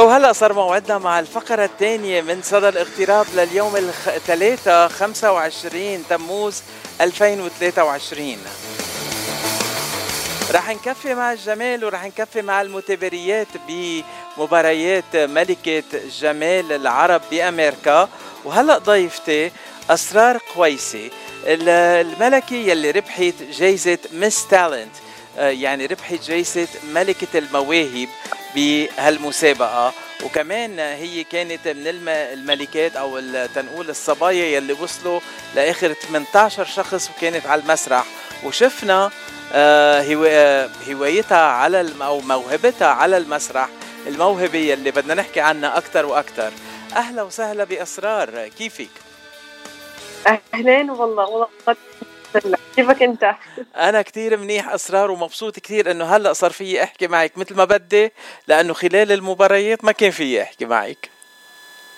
وهلا صار موعدنا مع الفقرة الثانية من صدى الاغتراب لليوم الثلاثاء 25 تموز 2023 رح نكفي مع الجمال ورح نكفي مع المتبريات بمباريات ملكة جمال العرب بأمريكا. وهلأ ضيفتي أسرار قويسي الملكة يلي ربحت جايزة مس تالنت يعني ربحت جايزة ملكة المواهب. بهالمسابقة. وكمان هي كانت من الملكات أو تنقول الصبايا يلي وصلوا لآخر 18 شخص وكانت على المسرح. وشفنا هوايتها على أو موهبتها على المسرح الموهبة يلي بدنا نحكي عنها أكثر وأكثر أهلا وسهلا بأسرار. كيفك؟ أهلين والله والله كيفك أنت؟ أنا كثير منيح أسرار ومبسوط كثير إنه هلأ صار في أحكي معك مثل ما بدي لأنه خلال المباريات ما كان في أحكي معك.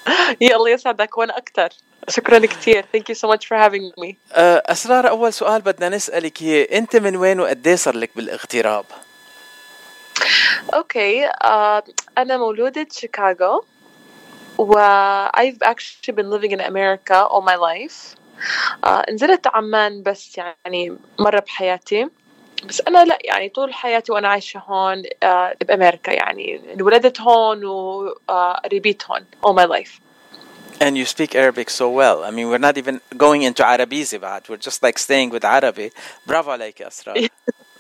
يلا يسعدك وأنا أكثر شكرا كثير ثانك يو سو ماتش فور هافينج مي أسرار أول سؤال بدنا نسألك إياه. أنت من وين وقد إيه صار لك بالاغتراب؟ أوكي uh, أنا مولودة شيكاغو و I've actually been living in America all my life. آه نزلت عمان بس يعني مرة بحياتي بس أنا لا يعني طول حياتي وأنا عايشة هون آه بأمريكا يعني انولدت هون وربيت هون all my life And you speak Arabic so well. I mean, we're not even going into Arabizi بعد. We're just like staying with Arabic. برافو عليك أسرار.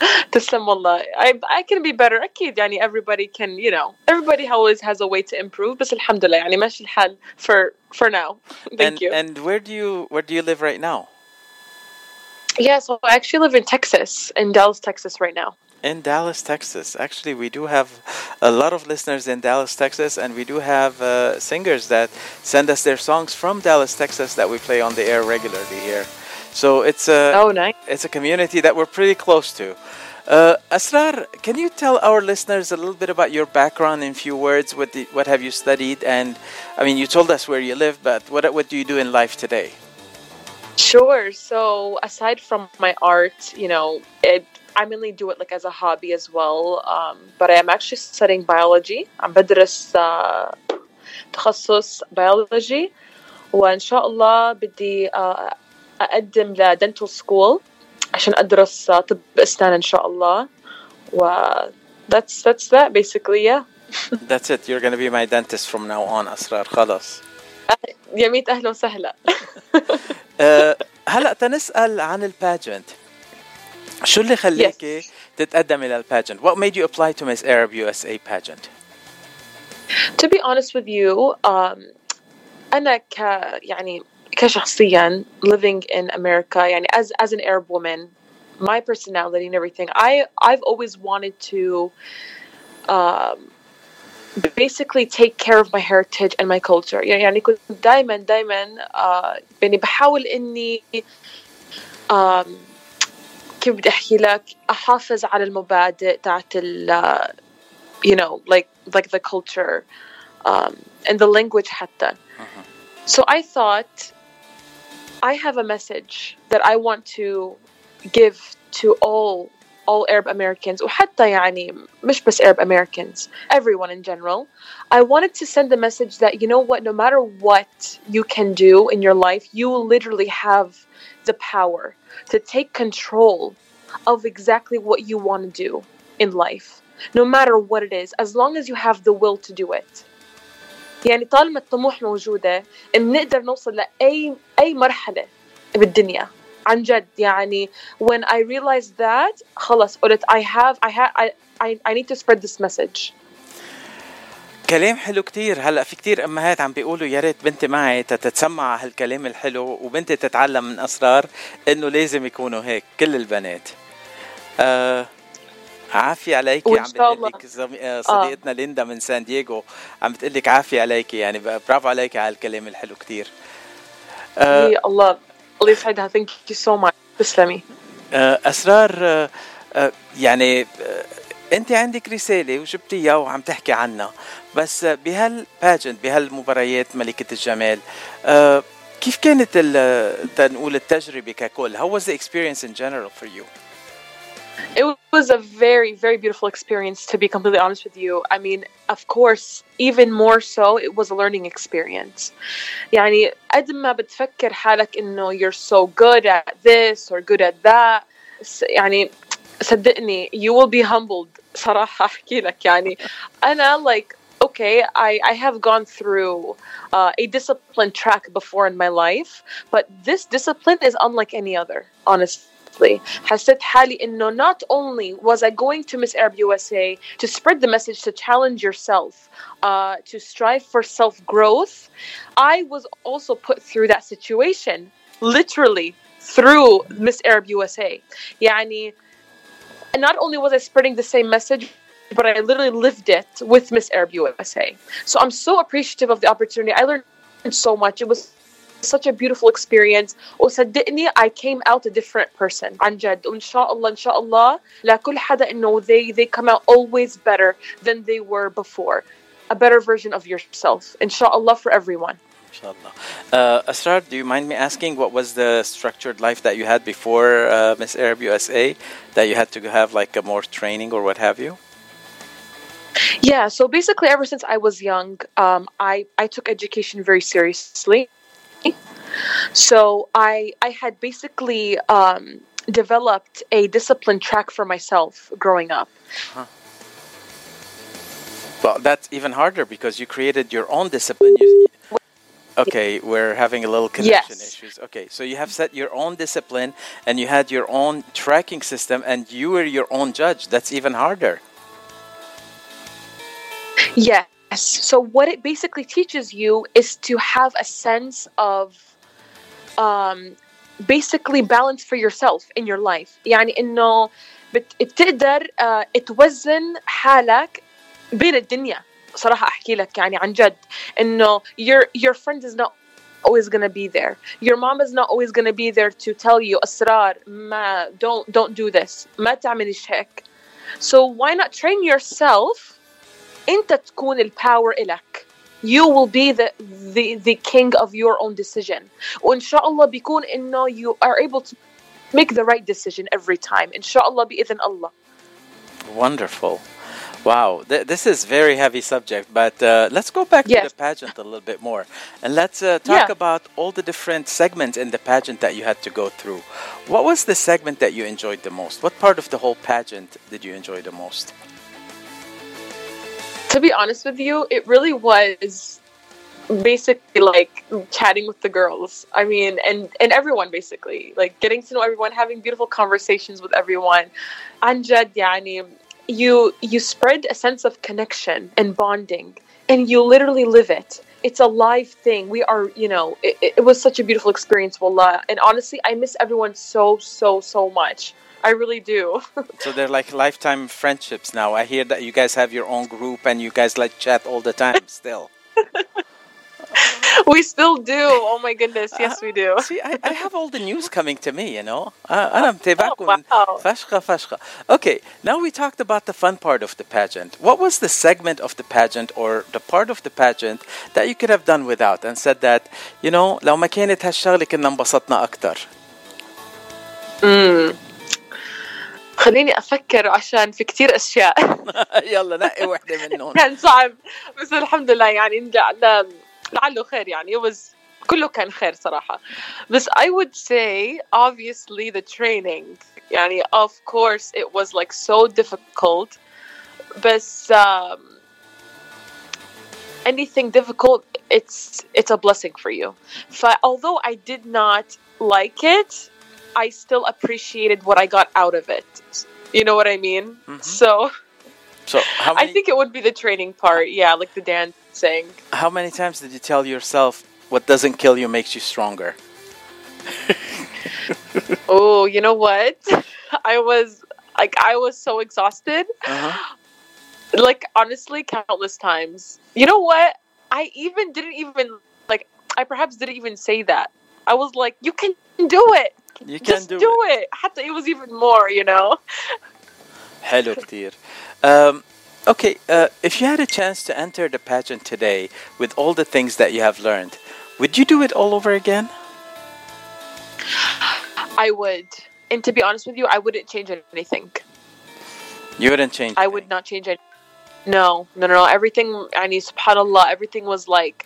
تسلم والله I, I can be better أكيد يعني everybody can you know everybody always has a way to improve بس الحمد لله يعني ماشي الحال for for now thank and, you and where do you where do you live right now yeah so I actually live in Texas in Dallas Texas right now in Dallas, Texas. Actually, we do have a lot of listeners in Dallas, Texas, and we do have uh, singers that send us their songs from Dallas, Texas that we play on the air regularly here. So it's a oh nice it's a community that we're pretty close to. Uh, Asrar, can you tell our listeners a little bit about your background in few words? What the, what have you studied? And I mean, you told us where you live, but what what do you do in life today? Sure. So aside from my art, you know, it I mainly do it like as a hobby as well. Um, but I am actually studying biology. I'm بدرس uh, تخصص biology وإن شاء الله بدي uh, أقدم لدنتال سكول عشان أدرس طب أسنان إن شاء الله و that's that's that basically yeah That's it. You're gonna be my dentist from now on, أسرار خلاص. يا ميت أهلا وسهلا. uh, هلا تنسأل عن الباجنت. شو اللي خليكي yes. تتقدمي للباجنت؟ What made you apply to Miss Arab USA pageant? To be honest with you, um, أنا ك يعني كشخصيا living in America يعني as as an Arab woman my personality and everything I I've always wanted to um, basically take care of my heritage and my culture يعني كنت دائما دائما uh, يعني بحاول اني um, كيف بدي احكي لك احافظ على المبادئ تاعت ال you know like like the culture um, and the language حتى uh-huh. so I thought I have a message that I want to give to all all Arab Americans وحتى يعني مش بس Arab Americans everyone in general I wanted to send a message that you know what no matter what you can do in your life you literally have the power to take control of exactly what you want to do in life no matter what it is as long as you have the will to do it يعني طالما الطموح موجودة بنقدر نوصل لأي أي مرحلة بالدنيا. عن جد يعني when I realized that خلص قلت I have I have I, I, I need to spread this message. كلام حلو كتير. هلأ في كتير أمهات عم بيقولوا يا ريت بنتي معي تتسمع هالكلام الحلو وبنتي تتعلم من أسرار إنه لازم يكونوا هيك كل البنات. آه عافية عليكي. عم بتقول لك صديقتنا آه. ليندا من سان دييغو. عم بتقول لك عافية عليكي. يعني برافو عليكي على الكلام الحلو كتير. آه الله الله يسعدها. ثانك يو سو ماتش تسلمي. آه أسرار آه آه يعني آه أنت عندك رسالة وجبتيها وعم تحكي عنها. بس بهالباجنت بهالمباريات ملكة الجمال آه كيف كانت تنقول التجربة ككل؟ How was the experience in general for you? it was a very very beautiful experience to be completely honest with you i mean of course even more so it was a learning experience يعني قد ما بتفكر حالك انه you're so good at this or good at that يعني صدقني you will be humbled صراحة أحكي لك يعني أنا like okay I, I have gone through uh, a disciplined track before in my life but this discipline is unlike any other honestly حسيت حالي انه not only was I going to Miss Arab USA to spread the message to challenge yourself uh, to strive for self growth I was also put through that situation literally through Miss Arab USA يعني not only was I spreading the same message but I literally lived it with Miss Arab USA so I'm so appreciative of the opportunity I learned so much it was such a beautiful experience وصدقني I came out a different person عن جد وإن شاء الله إن شاء الله لكل حدا إنه they they come out always better than they were before a better version of yourself إن شاء الله for everyone Inshallah. Uh, Asrar, do you mind me asking what was the structured life that you had before uh, Miss Arab USA that you had to have like a more training or what have you? Yeah, so basically, ever since I was young, um, I I took education very seriously. So I I had basically um, developed a discipline track for myself growing up. Well, that's even harder because you created your own discipline. You, okay, we're having a little connection Yes. issues. Okay, so you have set your own discipline and you had your own tracking system and you were your own judge. That's even harder. Yes. So what it basically teaches you is to have a sense of um, basically balance for yourself in your life. يعني إنه بت- بتقدر uh, توزن حالك بين الدنيا. صراحة أحكي لك يعني عن جد إنه your your friend is not always gonna be there. Your mom is not always gonna be there to tell you أسرار ما don't don't do this ما تعمليش هيك. So why not train yourself انت تكون الباور إلك you will be the, the the king of your own decision وإن شاء الله بيكون إنه you are able to make the right decision every time إن شاء الله بإذن الله Wonderful. Wow, th- this is very heavy subject, but uh, let's go back to Yes. the pageant a little bit more, and let's uh, talk Yeah. about all the different segments in the pageant that you had to go through. What was the segment that you enjoyed the most? What part of the whole pageant did you enjoy the most? to be honest with you, it really was basically like chatting with the girls. I mean, and and everyone basically, like getting to know everyone, having beautiful conversations with everyone. Anjad, you you spread a sense of connection and bonding, and you literally live it. It's a live thing. We are, you know, it, it was such a beautiful experience, wallah. And honestly, I miss everyone so, so, so much. i really do So they're like lifetime friendships now. I hear that you guys have your own group and you guys like chat all the time still. we still do oh my goodness yes we do See, I, I have all the news coming to me, you know. Uh, أنا متابعكم من wow. فشخة فشخة. Okay, now we talked about the fun part of the pageant. What was the segment of the pageant or the part of the pageant that you could have done without and said that, you know, لو ما كانت هالشغلة كنا انبسطنا أكتر. امم خليني افكر عشان في كتير اشياء يلا نقي وحدة منهم. كان صعب بس الحمد لله يعني لع- لعله خير يعني it was كله كان خير صراحة بس I would say obviously the training يعني of course it was like so difficult بس um, anything difficult it's it's a blessing for you ف although I did not like it I still appreciated what I got out of it you know what I mean Mhm. so So how I think it would be the training part. Yeah, like the dancing. how many times did you tell yourself what doesn't kill you makes you stronger? Oh, you know what? I was like, I was so exhausted. Uh-huh. Like, honestly, countless times. You know what? I even didn't even, like, I perhaps didn't even say that. I was like, you can do it. You can Just do, do, it. it. Hatta it was even more, you know? حلو كتير. Um, okay, uh, if you had a chance to enter the pageant today with all the things that you have learned, would you do it all over again? I would. And to be honest with you, I wouldn't change anything. You wouldn't change. I would not change it. No, no, no, no. Everything, يعني subhanallah, everything was like,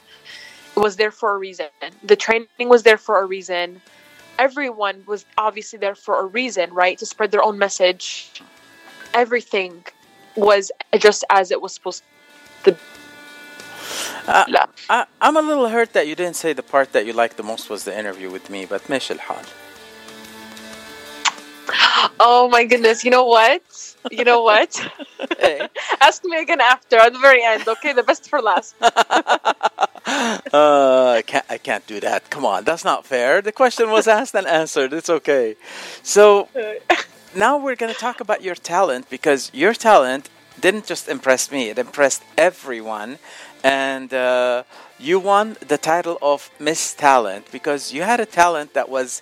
it was there for a reason. The training was there for a reason. Everyone was obviously there for a reason, right? To spread their own message. Everything was just as it was supposed to. Uh, لا. I, I'm a little hurt that you didn't say the part that you liked the most was the interview with me, but ماشي الحال. Oh my goodness! You know what? You know what? Hey. Ask me again after at the very end. Okay, the best for last. uh, I can't. I can't do that. Come on, that's not fair. The question was asked and answered. It's okay. So now we're going to talk about your talent because your talent didn't just impress me; it impressed everyone, and uh, you won the title of Miss Talent because you had a talent that was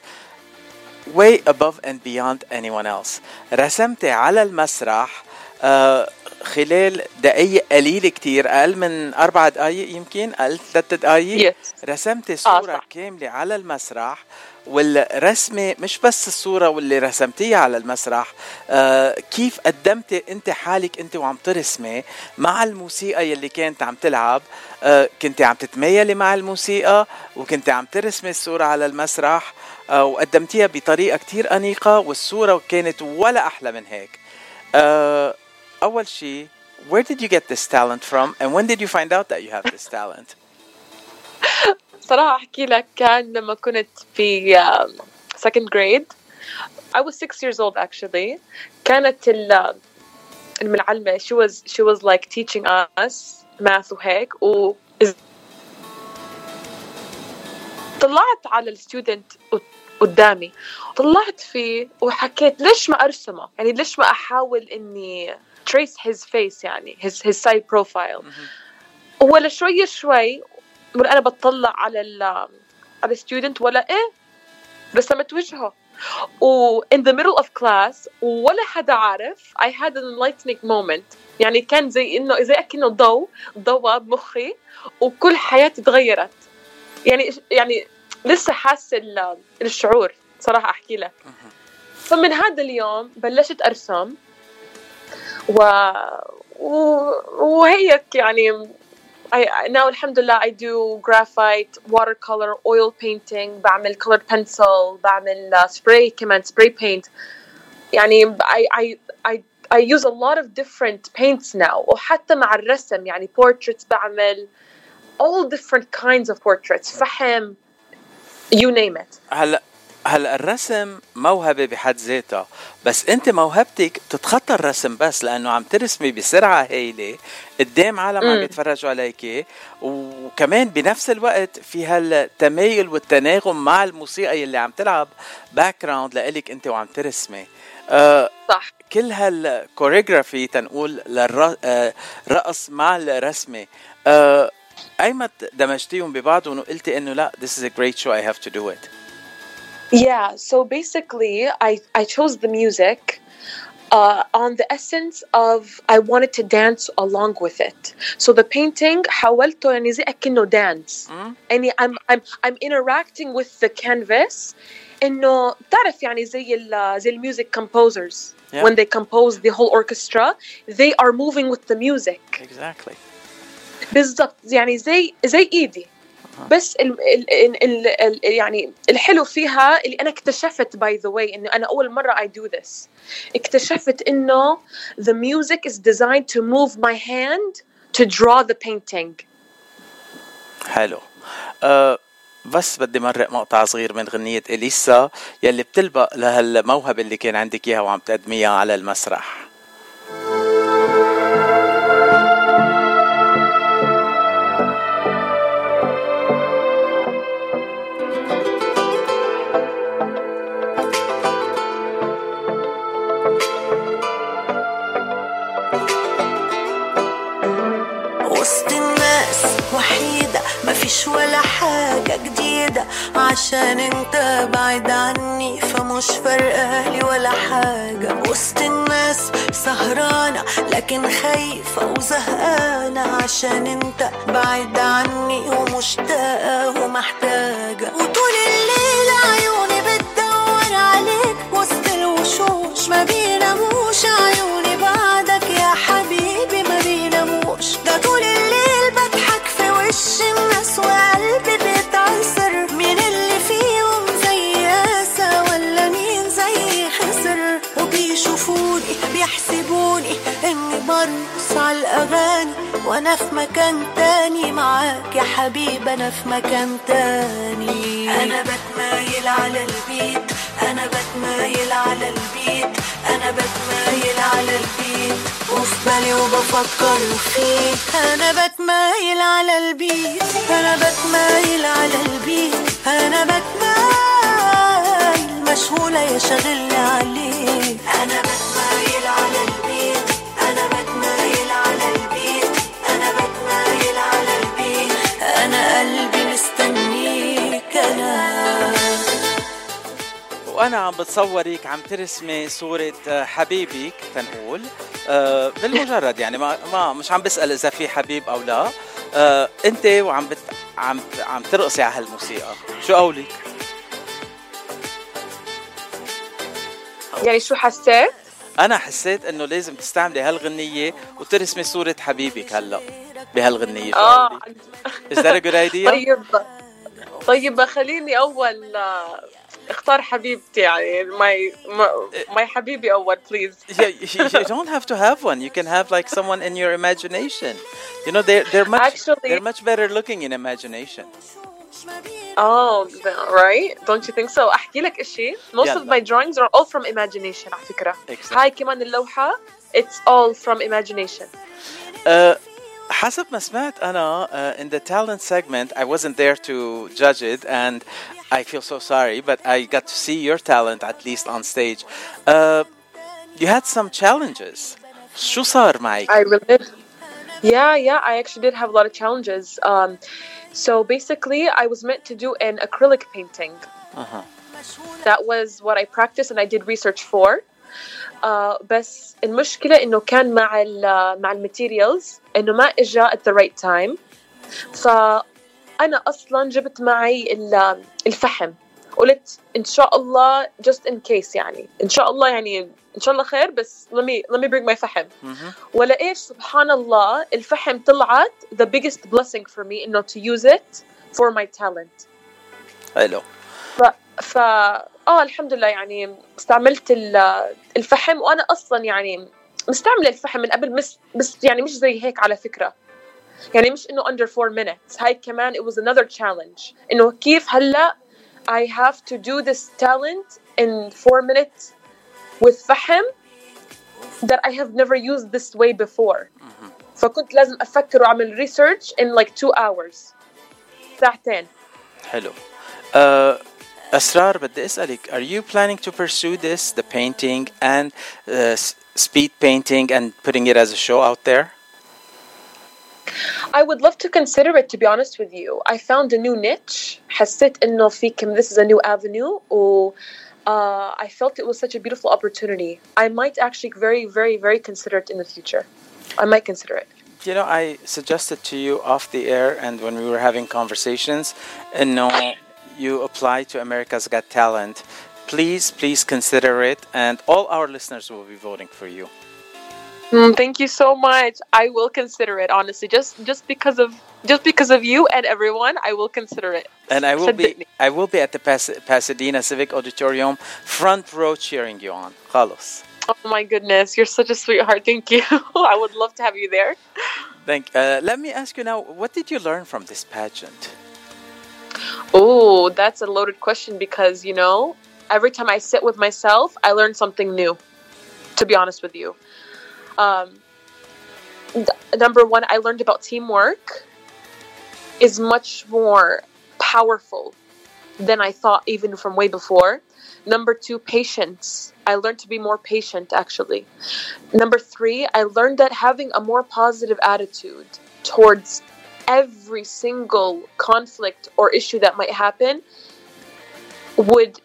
way above and beyond anyone else. رسمتي على المسرح آه، خلال دقايق قليلة كتير أقل من أربع دقايق يمكن أقل ثلاث دقايق Yes. رسمتي صورة صح. كاملة على المسرح والرسمة مش بس الصورة واللي رسمتيها على المسرح آه كيف قدمتي أنت حالك أنت وعم ترسمي مع الموسيقى يلي كانت عم تلعب آه كنت عم تتميلي مع الموسيقى وكنت عم ترسمي الصورة على المسرح آه وقدمتيها بطريقة كتير أنيقة والصورة كانت ولا أحلى من هيك آه أول شيء where did you get this talent from and when did you find out that you have this talent صراحة أحكي لك كان لما كنت في um, second grade I was six years old actually كانت ال- المعلمة she was she was like teaching us math وهيك و طلعت على الستودنت قدامي طلعت فيه وحكيت ليش ما أرسمه يعني ليش ما أحاول إني trace his face يعني his his side profile. ولا شوي شوي ولا أنا بتطلع على ال على الستودنت ولا إيه رسمت وجهه. و in the middle of class ولا حدا عارف I had an enlightening moment. يعني كان زي إنه زي أكنه ضوء ضوى بمخي وكل حياتي تغيرت. يعني يعني لسه حاسه ال- الشعور صراحة أحكي لك. فمن هذا اليوم بلشت أرسم. و... و... وهيك يعني I, now الحمد لله I do graphite, watercolor, oil painting بعمل colored pencil بعمل uh, spray كمان spray paint يعني I, I, I, I use a lot of different paints now وحتى مع الرسم يعني portraits بعمل all different kinds of portraits فحم you name it هلا هلا الرسم موهبة بحد ذاتها؟ بس أنت موهبتك تتخطى الرسم بس لأنه عم ترسمي بسرعة هايلة قدام عالم عم. يتفرجوا عليك. وكمان بنفس الوقت في هالتمايل والتناغم مع الموسيقى اللي عم تلعب باك جراوند لإلك أنت وعم ترسمي. آه صح. كل هالكوريغرافي تنقول للرقص مع الرسمة. آه ايمت دمجتيهم ببعض وقلتي إنه لا this is a great show I have to do it. Yeah, so basically, I, I chose the music uh, on the essence of I wanted to dance along with it. So the painting حاولته يعني زي أكنه dance. مم. يعني I'm, I'm, I'm interacting with the canvas إنه بتعرف يعني زي ال زي music composers Yeah. when they compose the whole orchestra they are moving with the music exactly بالضبط يعني زي زي ايدي بس ال ال ال ال ال يعني الحلو فيها اللي أنا اكتشفت باي ذا واي إنه أنا أول مرة I do this. اكتشفت إنه the music is designed to move my hand to draw the painting. حلو. أه بس بدي مرق مقطع صغير من غنية إليسا يلي بتلبق لهالموهبة اللي كان عندك إياها وعم تقدميها على المسرح. عشان انت بعيد عني فمش فارقالي ولا حاجة. وسط الناس سهرانة لكن خايفة وزهقانة. عشان انت بعيد عني ومشتاقة ومحتاجة. وطول الليل عيوني بتدور عليك وسط الوشوش ما بيناموش. وأنا في مكان تاني معاك يا حبيب أنا في مكان تاني. أنا بتمايل على البيت أنا بتمايل على البيت أنا بتمايل على البيت. وفي بالي وبفكر فيك. أنا بتمايل على البيت أنا بتمايل على البيت. أنا بتمايل مشغولة يا شاغلني عليك. أنا وأنا عم بتصورك عم ترسمي صورة آه، حبيبك تنقول آه، بالمجرد يعني ما, ما مش عم بسأل إذا في حبيب أو لا آه، أنت وعم بت عم عم ترقصي على هالموسيقى شو قولك؟ يعني شو حسيت؟ أنا حسيت إنه لازم تستعملي هالغنية وترسمي صورة حبيبك هلأ بهالغنية شو آه؟ Is that a good idea? طيب طيب خليني أول اختار حبيبتي يعني ماي ماي حبيبي اول بليز yeah, you, you don't have to have one. You can have like someone in your imagination. You know, they're they're much Actually- they're much better looking in imagination. Oh, right? Don't you think so? أحكي لك إشي. Most يلا. of my drawings are all from imagination على فكرة. Exactly. هاي كمان اللوحة it's all from imagination. Uh, حسب ما سمعت أنا uh, in the talent segment I wasn't there to judge it and I feel so sorry but I got to see your talent at least on stage. Uh, you had some challenges. شو صار معك؟ I really did. Yeah, yeah, I actually did have a lot of challenges. Um, so basically, I was meant to do an acrylic painting. Uh-huh. That was what I practiced and I did research for. Uh, بس المشكلة إنه كان مع ال مع الماتيريالز إنه ما إجا at the right time. فأنا أصلا جبت معي ال- الفحم. قلت إن شاء الله just in case يعني إن شاء الله يعني إن شاء الله خير بس let me let me bring my فحم. ولا إيش سبحان الله الفحم طلعت the biggest blessing for me إنه to use it for my talent حلو. ف, ف... آه الحمد لله يعني استعملت ال- الفحم وأنا أصلا يعني مستعملة الفحم من قبل بس بس يعني مش زي هيك على فكرة يعني مش انه under 4 minutes هاي كمان it was another challenge انه كيف هلا I have to do this talent in 4 minutes with فحم that I have never used this way before فكنت لازم افكر واعمل research in like 2 hours ساعتين حلو. Uh, أسرار بدي أسألك are you planning to pursue this the painting and uh, s- speed painting and putting it as a show out there? I would love to consider it to be honest with you. I found a new niche. حسيت إنه في كم this is a new avenue و uh, I felt it was such a beautiful opportunity. I might actually very, very, very consider it in the future. I might consider it. You know, I suggested to you off the air and when we were having conversations, and no, you apply to America's Got Talent. Please, please consider it, and all our listeners will be voting for you. Mm, thank you so much. I will consider it honestly, just just because of just because of you and everyone. I will consider it. And I will be I will be at the Pas- Pasadena Civic Auditorium front row cheering you on. Carlos. Oh my goodness, you're such a sweetheart. Thank you. I would love to have you there. Thank. Uh, let me ask you now. What did you learn from this pageant? Oh, that's a loaded question because you know, every time I sit with myself, I learn something new. To be honest with you um, th- number one, I learned about teamwork is much more powerful than I thought, even from way before. Number two, patience. I learned to be more patient, actually. Number three, I learned that having a more positive attitude towards every single conflict or issue that might happen would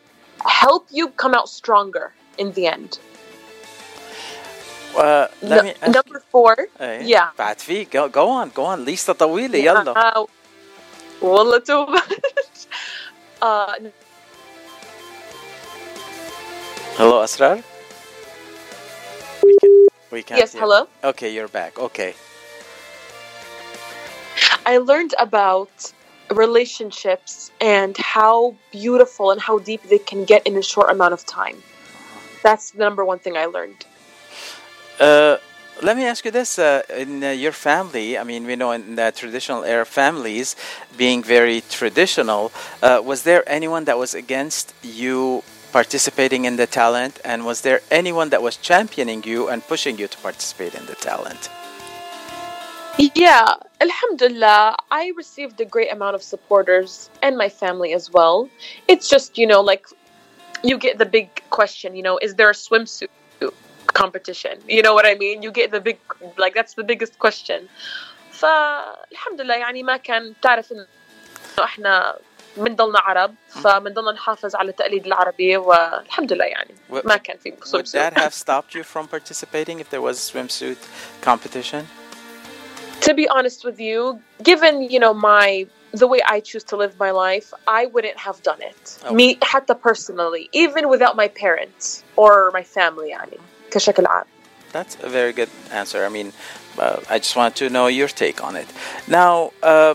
help you come out stronger in the end Uh, let Nu- me ask number four, إيه، yeah. بعد فيك go, go on go on لسه طويلة يلا آه، والله too much. uh, Hello أسرار we, can, we can't yes, hear. hello. Okay you're back okay I learned about relationships and how beautiful and how deep they can get in a short amount of time. That's the number one thing I learned. Uh, let me ask you this: uh, in uh, your family, I mean, we know in the traditional Arab families, being very traditional, uh, was there anyone that was against you participating in the talent, and was there anyone that was championing you and pushing you to participate in the talent? Yeah, Alhamdulillah, I received a great amount of supporters and my family as well. It's just, you know, like you get the big question, you know, is there a swimsuit competition? You know what I mean? You get the big, like, that's the biggest question. فالحمد لله يعني ما كان تعرف انه احنا بنضلنا عرب فبنضلنا نحافظ على تقليد العربية والحمد لله يعني ما كان في Would that have stopped you from participating if there was a swimsuit competition? to be honest with you, given you know my the way I choose to live my life, I wouldn't have done it. Okay. Me حتى personally, even without my parents or my family يعني كشكل عام. That's a very good answer. I mean, uh, I just want to know your take on it. Now, uh,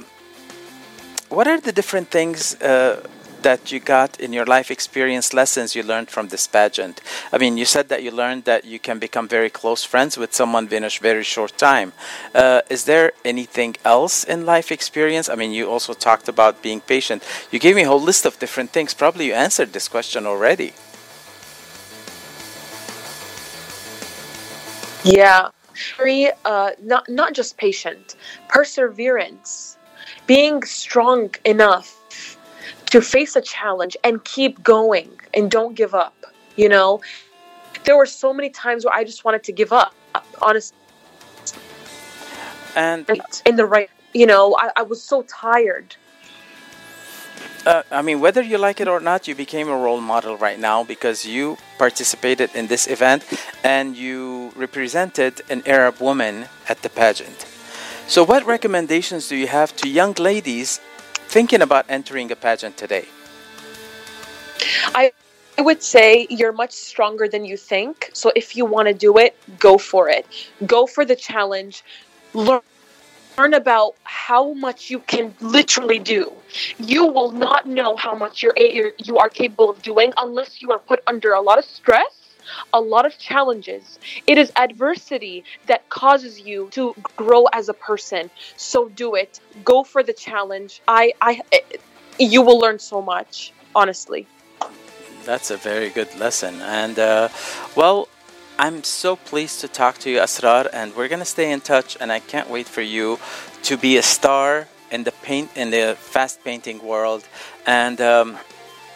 what are the different things uh, that you got in your life experience lessons you learned from this pageant? I mean, you said that you learned that you can become very close friends with someone in a very short time. Uh, is there anything else in life experience? I mean, you also talked about being patient. You gave me a whole list of different things. Probably you answered this question already. Yeah, very uh, not not just patient, perseverance, being strong enough to face a challenge and keep going and don't give up. You know, there were so many times where I just wanted to give up. Honestly, And in the right, you know, I, I was so tired. Uh, I mean, whether you like it or not, you became a role model right now because you participated in this event and you represented an Arab woman at the pageant. So, what recommendations do you have to young ladies thinking about entering a pageant today? I I would say you're much stronger than you think. So if you want to do it, go for it. Go for the challenge. Learn learn about how much you can literally do. You will not know how much you're you are capable of doing unless you are put under a lot of stress, a lot of challenges. It is adversity that causes you to grow as a person. So do it. Go for the challenge. I I you will learn so much, honestly. That's a very good lesson. And, uh, well, I'm so pleased to talk to you, Asrar, and we're gonna stay in touch. And I can't wait for you to be a star in the paint in the fast painting world, and um,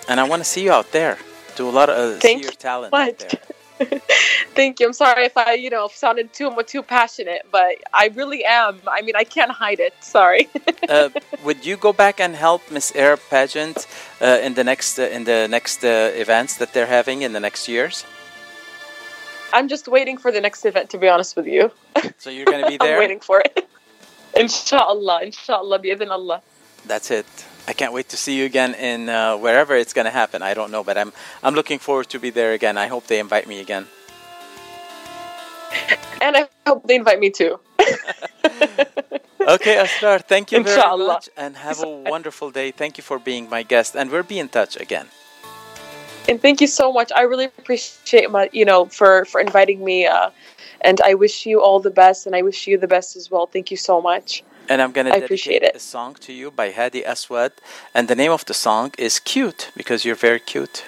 and I want to see you out there. Do a lot of uh, see Thank your you talent much. there. Thank you. I'm sorry if I, you know, sounded too too passionate, but I really am. I mean, I can't hide it. Sorry. uh, would you go back and help Miss Arab pageant uh, in the next uh, in the next uh, events that they're having in the next years? I'm just waiting for the next event, to be honest with you. So you're going to be there? I'm waiting for it. inshallah, inshallah, bi'idhin Allah. That's it. I can't wait to see you again in uh, wherever it's going to happen. I don't know, but I'm I'm looking forward to be there again. I hope they invite me again. And I hope they invite me too. okay, Asrar, thank you Inshallah. very much and have a wonderful day. Thank you for being my guest and we'll be in touch again. And thank you so much. I really appreciate my, you know, for for inviting me. Uh, and I wish you all the best, and I wish you the best as well. Thank you so much. And I'm gonna I dedicate appreciate it. a song to you by Hadi Aswad, and the name of the song is "Cute" because you're very cute.